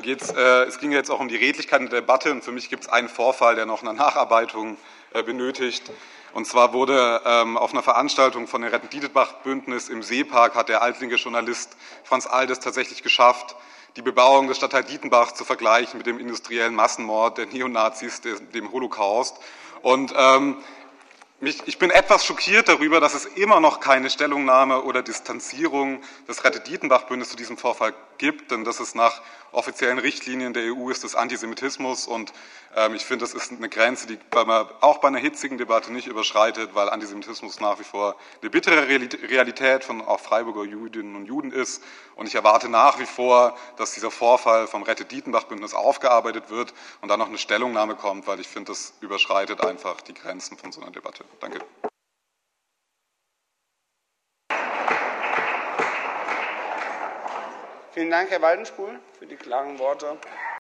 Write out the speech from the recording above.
Geht's, äh, es ging jetzt auch um die Redlichkeit der Debatte und für mich gibt es einen Vorfall, der noch eine Nacharbeitung äh, benötigt. Und zwar wurde ähm, auf einer Veranstaltung von der Retten-Dietebach-Bündnis im Seepark hat der altlinke Journalist Franz Aldes tatsächlich geschafft, die Bebauung des Stadtteil Dietenbach zu vergleichen mit dem industriellen Massenmord der Neonazis, dem Holocaust. Und ähm, mich, ich bin etwas schockiert darüber, dass es immer noch keine Stellungnahme oder Distanzierung des Rettet-Dietenbach-Bündnisses zu diesem Vorfall gibt, denn das ist nach offiziellen Richtlinien der EU ist das Antisemitismus und ähm, ich finde, das ist eine Grenze, die man auch bei einer hitzigen Debatte nicht überschreitet, weil Antisemitismus nach wie vor eine bittere Realität von auch Freiburger Jüdinnen und Juden ist und ich erwarte nach wie vor, dass dieser Vorfall vom Rettet-Dietenbach-Bündnis aufgearbeitet wird und dann noch eine Stellungnahme kommt, weil ich finde, das überschreitet einfach die Grenzen von so einer Debatte. Danke. Vielen Dank, Herr Waldenspul, für die klaren Worte.